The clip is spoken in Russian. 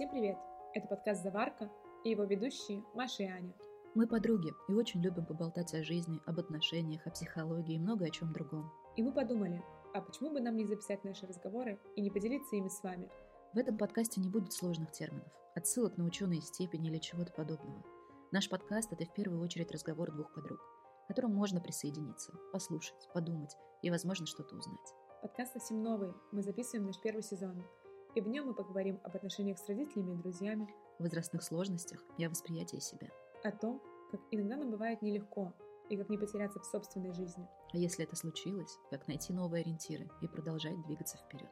Всем привет! Это подкаст «Заварка» и его ведущие Маша и Аня. Мы подруги и очень любим поболтать о жизни, об отношениях, о психологии и много о чем другом. И мы подумали, а почему бы нам не записать наши разговоры и не поделиться ими с вами? В этом подкасте не будет сложных терминов, отсылок на ученые степени или чего-то подобного. Наш подкаст – это в первую очередь разговор двух подруг, к которому можно присоединиться, послушать, подумать и, возможно, что-то узнать. Подкаст совсем новый, мы записываем наш первый сезон, и в нем мы поговорим об отношениях с родителями и друзьями, возрастных сложностях и о восприятии себя. О том, как иногда нам бывает нелегко и как не потеряться в собственной жизни. А если это случилось, как найти новые ориентиры и продолжать двигаться вперед.